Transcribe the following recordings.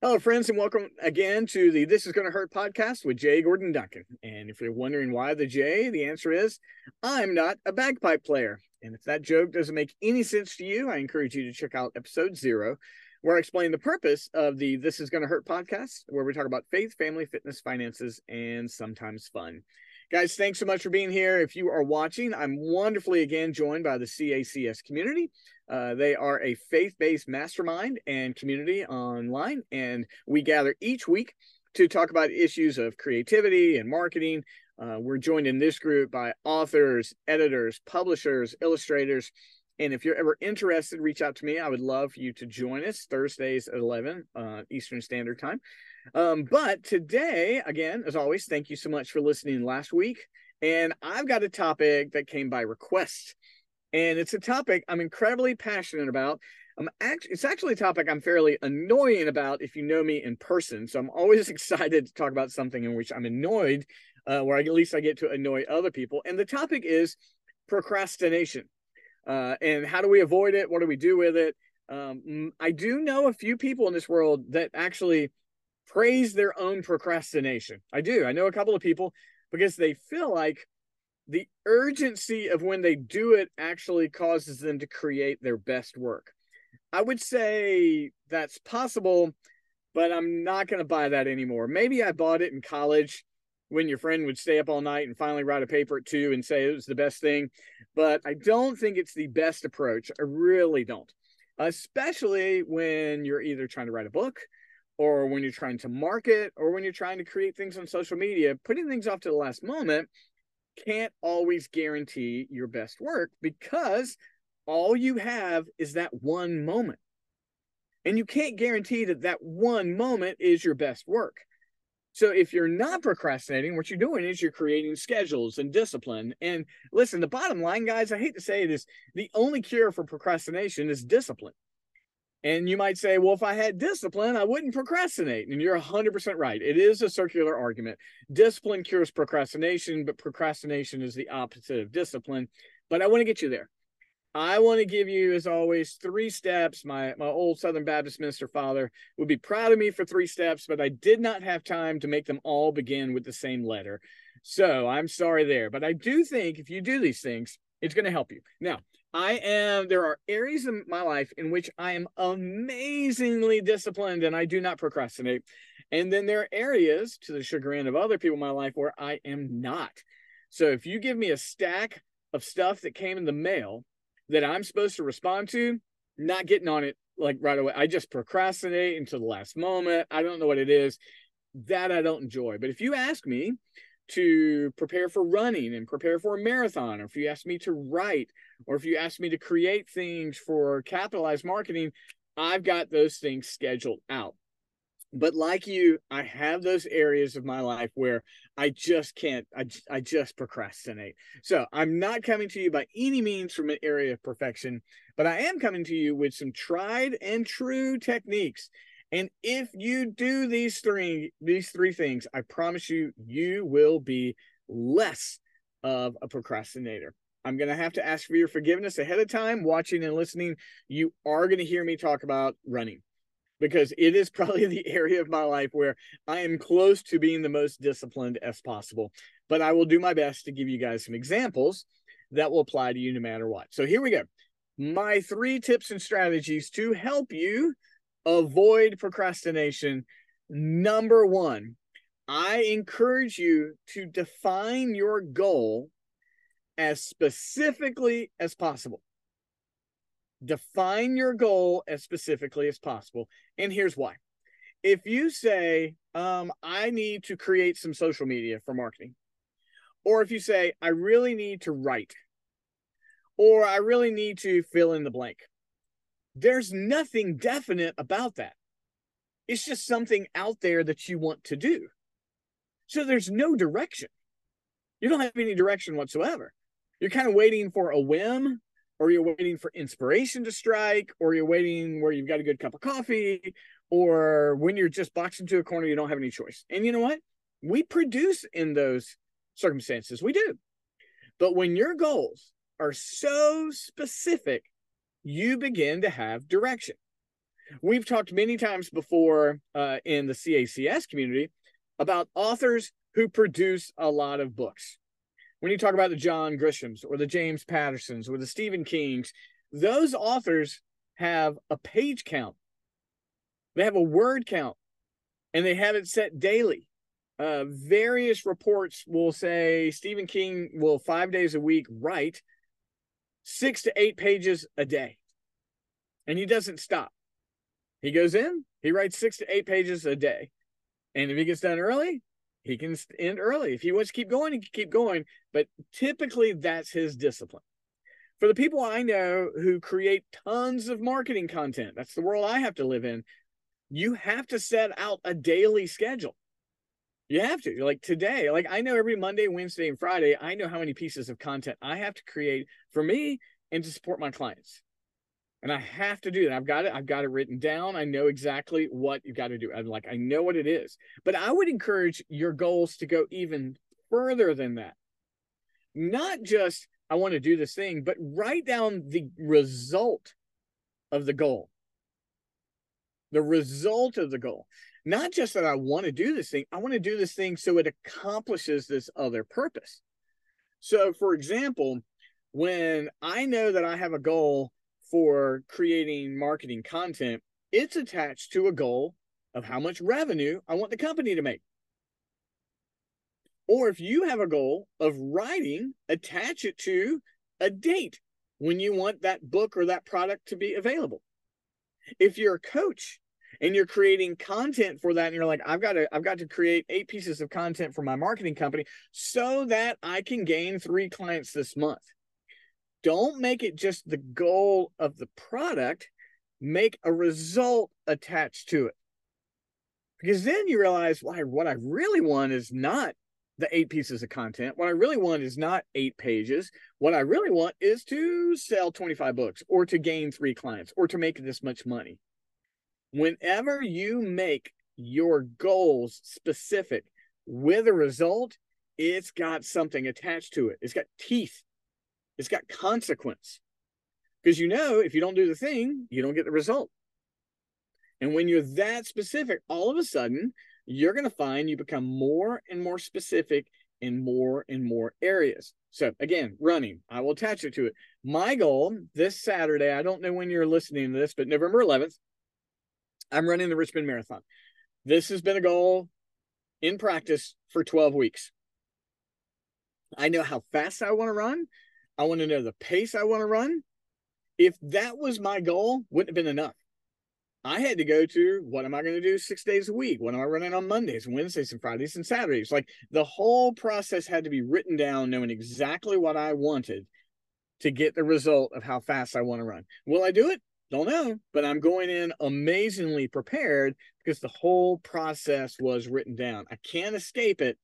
Hello, friends, and welcome again to the This Is Going to Hurt podcast with J. Gordon Duncan. And if you're wondering why the J, the answer is I'm not a bagpipe player. And if that joke doesn't make any sense to you, I encourage you to check out episode zero, where I explain the purpose of the This Is Going to Hurt podcast, where we talk about faith, family, fitness, finances, and sometimes fun. Guys, thanks so much for being here. If you are watching, I'm wonderfully again joined by the CACS community. Uh, they are a faith based mastermind and community online, and we gather each week to talk about issues of creativity and marketing. Uh, we're joined in this group by authors, editors, publishers, illustrators. And if you're ever interested, reach out to me. I would love for you to join us Thursdays at 11 uh, Eastern Standard Time. Um, but today, again, as always, thank you so much for listening last week. And I've got a topic that came by request, and it's a topic I'm incredibly passionate about. I'm actually, it's actually a topic I'm fairly annoying about if you know me in person. So I'm always excited to talk about something in which I'm annoyed, uh, where I, at least I get to annoy other people. And the topic is procrastination. Uh, and how do we avoid it? What do we do with it? Um, I do know a few people in this world that actually praise their own procrastination. I do. I know a couple of people because they feel like the urgency of when they do it actually causes them to create their best work. I would say that's possible, but I'm not going to buy that anymore. Maybe I bought it in college when your friend would stay up all night and finally write a paper at two and say it was the best thing, but I don't think it's the best approach. I really don't, especially when you're either trying to write a book or when you're trying to market or when you're trying to create things on social media, putting things off to the last moment can't always guarantee your best work because all you have is that one moment. And you can't guarantee that that one moment is your best work. So if you're not procrastinating, what you're doing is you're creating schedules and discipline. And listen, the bottom line, guys, I hate to say this, the only cure for procrastination is discipline. And you might say, well, if I had discipline, I wouldn't procrastinate. And you're 100% right. It is a circular argument. Discipline cures procrastination, but procrastination is the opposite of discipline. But I want to get you there. I want to give you, as always, three steps. My, my old Southern Baptist minister father would be proud of me for three steps, but I did not have time to make them all begin with the same letter. So I'm sorry there. But I do think if you do these things, it's going to help you. Now, I am, there are areas in my life in which I am amazingly disciplined and I do not procrastinate. And then there are areas, to the chagrin of other people in my life, where I am not. So if you give me a stack of stuff that came in the mail that I'm supposed to respond to, not getting on it like right away. I just procrastinate until the last moment. I don't know what it is. That I don't enjoy. But if you ask me to prepare for running and prepare for a marathon, or if you ask me to write, or if you ask me to create things for capitalized marketing, I've got those things scheduled out. But like you, I have those areas of my life where I just can't, I, I just procrastinate. So I'm not coming to you by any means from an area of perfection, but I am coming to you with some tried and true techniques and if you do these three these three things, I promise you you will be less of a procrastinator. I'm going to have to ask for your forgiveness ahead of time watching and listening. You are going to hear me talk about running because it is probably the area of my life where I am close to being the most disciplined as possible. But I will do my best to give you guys some examples that will apply to you no matter what. So here we go. My three tips and strategies to help you avoid procrastination. Number one, I encourage you to define your goal as specifically as possible. Define your goal as specifically as possible. And here's why. If you say, um, I need to create some social media for marketing, or if you say, I really need to write, or I really need to fill in the blank, there's nothing definite about that. It's just something out there that you want to do. So there's no direction. You don't have any direction whatsoever. You're kind of waiting for a whim, or you're waiting for inspiration to strike, or you're waiting where you've got a good cup of coffee, or when you're just boxed into a corner, you don't have any choice. And you know what? We produce in those circumstances. We do. But when your goals are so specific you begin to have direction. We've talked many times before uh, in the CACS community about authors who produce a lot of books. When you talk about the John Grishams or the James Pattersons or the Stephen Kings, those authors have a page count, they have a word count, and they have it set daily. Uh, various reports will say Stephen King will five days a week write six to eight pages a day, and he doesn't stop. He goes in, he writes six to eight pages a day. And if he gets done early, he can end early. If he wants to keep going, he can keep going. But typically, that's his discipline. For the people I know who create tons of marketing content, that's the world I have to live in. You have to set out a daily schedule. You have to. Like today, like I know every Monday, Wednesday, and Friday, I know how many pieces of content I have to create for me and to support my clients and I have to do that. I've got it. I've got it written down. I know exactly what you've got to do. I'm like, I know what it is. But I would encourage your goals to go even further than that. Not just I want to do this thing, but write down the result of the goal. The result of the goal. Not just that I want to do this thing. I want to do this thing so it accomplishes this other purpose. So, for example, when I know that I have a goal for creating marketing content, it's attached to a goal of how much revenue I want the company to make. Or if you have a goal of writing, attach it to a date when you want that book or that product to be available. If you're a coach and you're creating content for that and you're like I've got to I've got to create eight pieces of content for my marketing company so that I can gain 3 clients this month don't make it just the goal of the product, make a result attached to it. Because then you realize why what I really want is not the eight pieces of content. What I really want is not eight pages. What I really want is to sell 25 books or to gain three clients or to make this much money. Whenever you make your goals specific with a result, it's got something attached to it. It's got teeth it's got consequence because you know if you don't do the thing, you don't get the result. And when you're that specific, all of a sudden, you're going to find you become more and more specific in more and more areas. So, again, running, I will attach it to it. My goal this Saturday, I don't know when you're listening to this, but November 11th, I'm running the Richmond Marathon. This has been a goal in practice for 12 weeks. I know how fast I want to run. I want to know the pace I want to run. If that was my goal, wouldn't have been enough. I had to go to what am I going to do six days a week? What am I running on Mondays, Wednesdays, and Fridays and Saturdays? Like the whole process had to be written down, knowing exactly what I wanted to get the result of how fast I want to run. Will I do it? Don't know, but I'm going in amazingly prepared because the whole process was written down. I can't escape it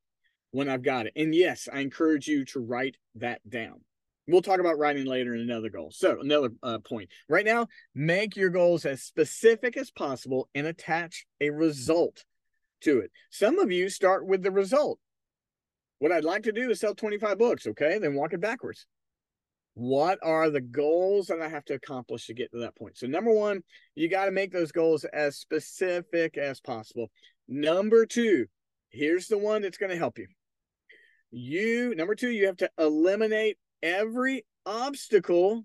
when I've got it. And yes, I encourage you to write that down. We'll talk about writing later in another goal. So, another uh, point. Right now, make your goals as specific as possible and attach a result to it. Some of you start with the result. What I'd like to do is sell 25 books, okay? Then walk it backwards. What are the goals that I have to accomplish to get to that point? So, number one, you got to make those goals as specific as possible. Number two, here's the one that's going to help you. You, number two, you have to eliminate every obstacle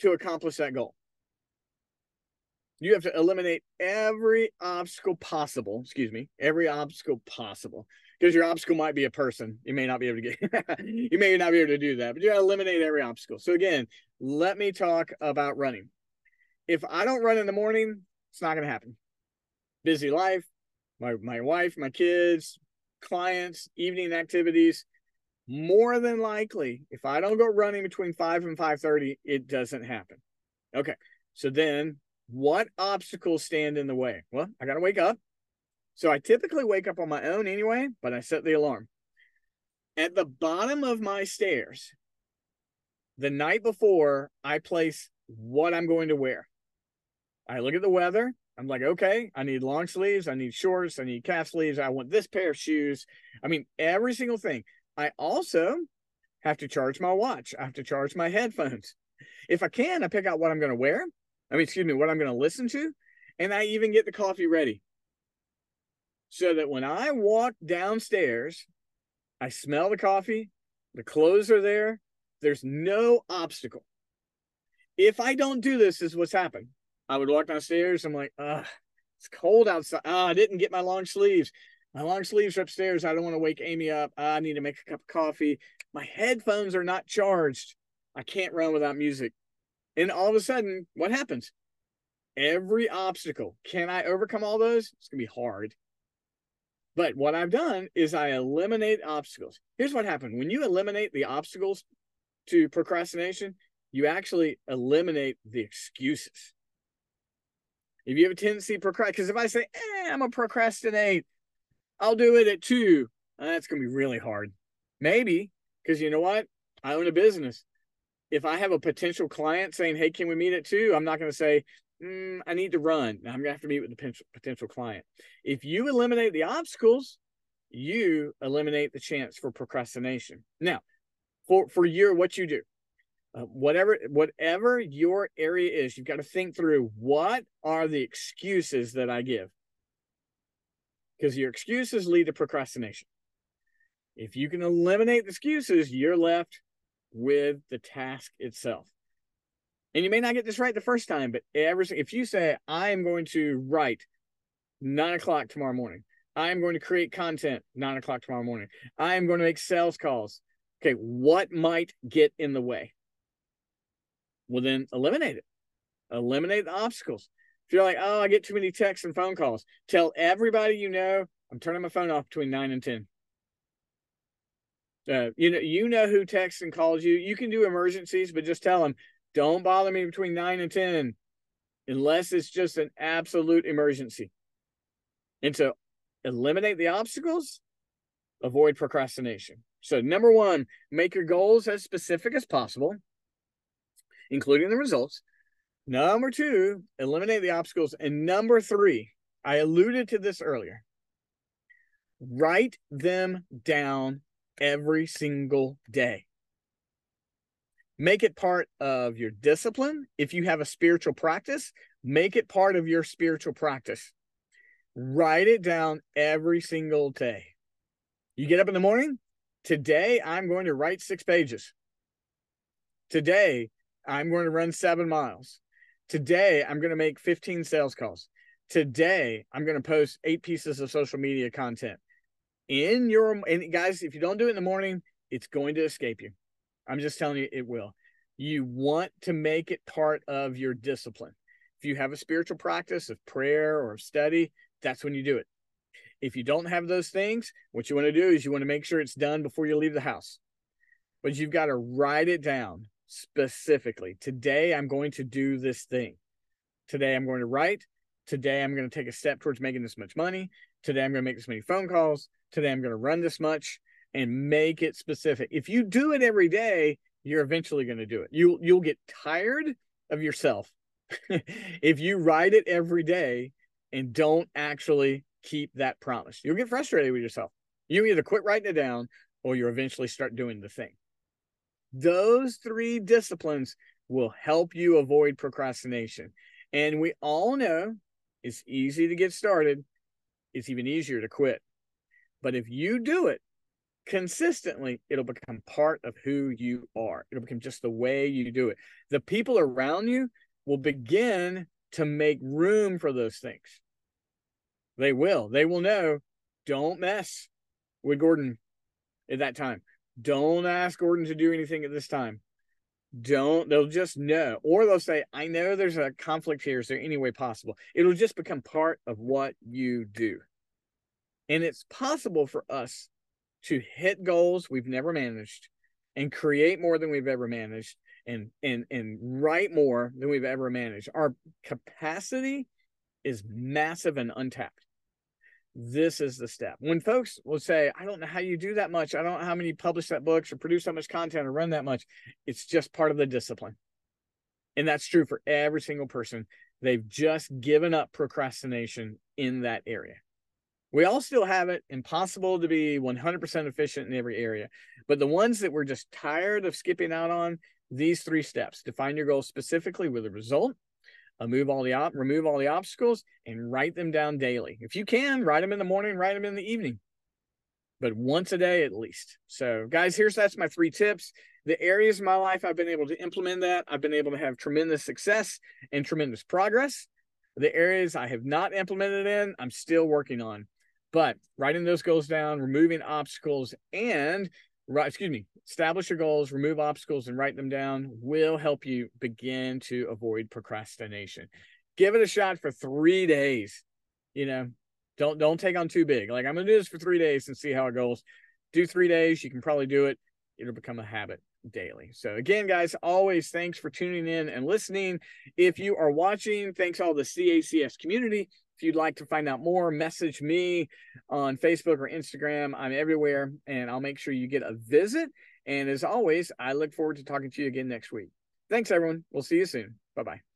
to accomplish that goal. You have to eliminate every obstacle possible, excuse me, every obstacle possible. Because your obstacle might be a person. You may not be able to get you may not be able to do that, but you gotta eliminate every obstacle. So again, let me talk about running. If I don't run in the morning, it's not gonna happen. Busy life, my my wife, my kids, clients, evening activities more than likely, if I don't go running between 5 and 5:30, it doesn't happen. Okay. So then what obstacles stand in the way? Well, I got to wake up. So I typically wake up on my own anyway, but I set the alarm. At the bottom of my stairs, the night before, I place what I'm going to wear. I look at the weather. I'm like, okay, I need long sleeves, I need shorts, I need calf sleeves, I want this pair of shoes. I mean, every single thing. I also have to charge my watch. I have to charge my headphones. If I can, I pick out what I'm going to wear. I mean, excuse me, what I'm going to listen to. And I even get the coffee ready so that when I walk downstairs, I smell the coffee, the clothes are there, there's no obstacle. If I don't do this, is what's happened. I would walk downstairs. I'm like, ah, it's cold outside. Ah, I didn't get my long sleeves. My long sleeves are upstairs. I don't want to wake Amy up. I need to make a cup of coffee. My headphones are not charged. I can't run without music. And all of a sudden, what happens? Every obstacle. Can I overcome all those? It's going to be hard. But what I've done is I eliminate obstacles. Here's what happened when you eliminate the obstacles to procrastination, you actually eliminate the excuses. If you have a tendency to procrastinate, because if I say, eh, I'm going to procrastinate, I'll do it at two, that's going to be really hard. Maybe, because you know what? I own a business. If I have a potential client saying, hey, can we meet at two? I'm not going to say, mm, I need to run. I'm going to have to meet with the potential client. If you eliminate the obstacles, you eliminate the chance for procrastination. Now, for, for your, what you do, uh, whatever whatever your area is you've got to think through what are the excuses that i give because your excuses lead to procrastination. If you can eliminate the excuses you're left with the task itself. And you may not get this right the first time but every if you say i am going to write nine o'clock tomorrow morning. I am going to create content nine o'clock tomorrow morning. I am going to make sales calls. Okay what might get in the way? Well then eliminate it. Eliminate the obstacles if you're like oh i get too many texts and phone calls tell everybody you know i'm turning my phone off between 9 and 10 uh, you know you know who texts and calls you. You can do emergencies but just tell them don't bother me between 9 and 10 unless it's just an absolute emergency. And to eliminate the obstacles avoid procrastination. So number one make your goals as specific as possible including the results. Number two, eliminate the obstacles. And number three, I alluded to this earlier. Write them down every single day. Make it part of your discipline. If you have a spiritual practice, make it part of your spiritual practice. Write it down every single day. You get up in the morning. Today, I'm going to write six pages. Today, I'm going to run seven miles. Today, I'm going to make 15 sales calls. Today, I'm going to post eight pieces of social media content. In your, and guys, if you don't do it in the morning, it's going to escape you. I'm just telling you, it will. You want to make it part of your discipline. If you have a spiritual practice of prayer or study, that's when you do it. If you don't have those things, what you want to do is you want to make sure it's done before you leave the house. But you've got to write it down specifically. Today, I'm going to do this thing. Today, I'm going to write. Today, I'm going to take a step towards making this much money. Today, I'm going to make this many phone calls. Today, I'm going to run this much and make it specific. If you do it every day, you're eventually going to do it. You you'll get tired of yourself if you write it every day and don't actually keep that promise. You'll get frustrated with yourself. You either quit writing it down or you eventually start doing the thing. Those three disciplines will help you avoid procrastination. And we all know it's easy to get started, it's even easier to quit. But if you do it consistently, it'll become part of who you are. It'll become just the way you do it. The people around you will begin to make room for those things. They will. They will know don't mess with Gordon at that time. Don't ask Gordon to do anything at this time. Don't, they'll just know. Or they'll say, I know there's a conflict here. Is there any way possible? It'll just become part of what you do. And it's possible for us to hit goals we've never managed and create more than we've ever managed and and and write more than we've ever managed. Our capacity is massive and untapped this is the step. When folks will say, I don't know how you do that much, I don't know how many publish that books or produce that much content or run that much, it's just part of the discipline. And that's true for every single person. They've just given up procrastination in that area. We all still have it, impossible to be 100% efficient in every area. But the ones that we're just tired of skipping out on, these three steps define your goal specifically with a result, uh, move all the op- remove all the obstacles and write them down daily. If you can, write them in the morning, write them in the evening, but once a day at least. So, guys, here's that's my three tips. The areas of my life I've been able to implement that, I've been able to have tremendous success and tremendous progress. The areas I have not implemented in, I'm still working on. But writing those goals down, removing obstacles, and right, excuse me, establish your goals, remove obstacles, and write them down will help you begin to avoid procrastination. Give it a shot for three days. You know, don't don't take on too big. Like I'm gonna do this for three days and see how it goes. Do three days, you can probably do it. It'll become a habit daily. So again, guys, always thanks for tuning in and listening. If you are watching, thanks all the CACS community. You'd like to find out more, message me on Facebook or Instagram. I'm everywhere and I'll make sure you get a visit. And as always, I look forward to talking to you again next week. Thanks, everyone. We'll see you soon. Bye bye.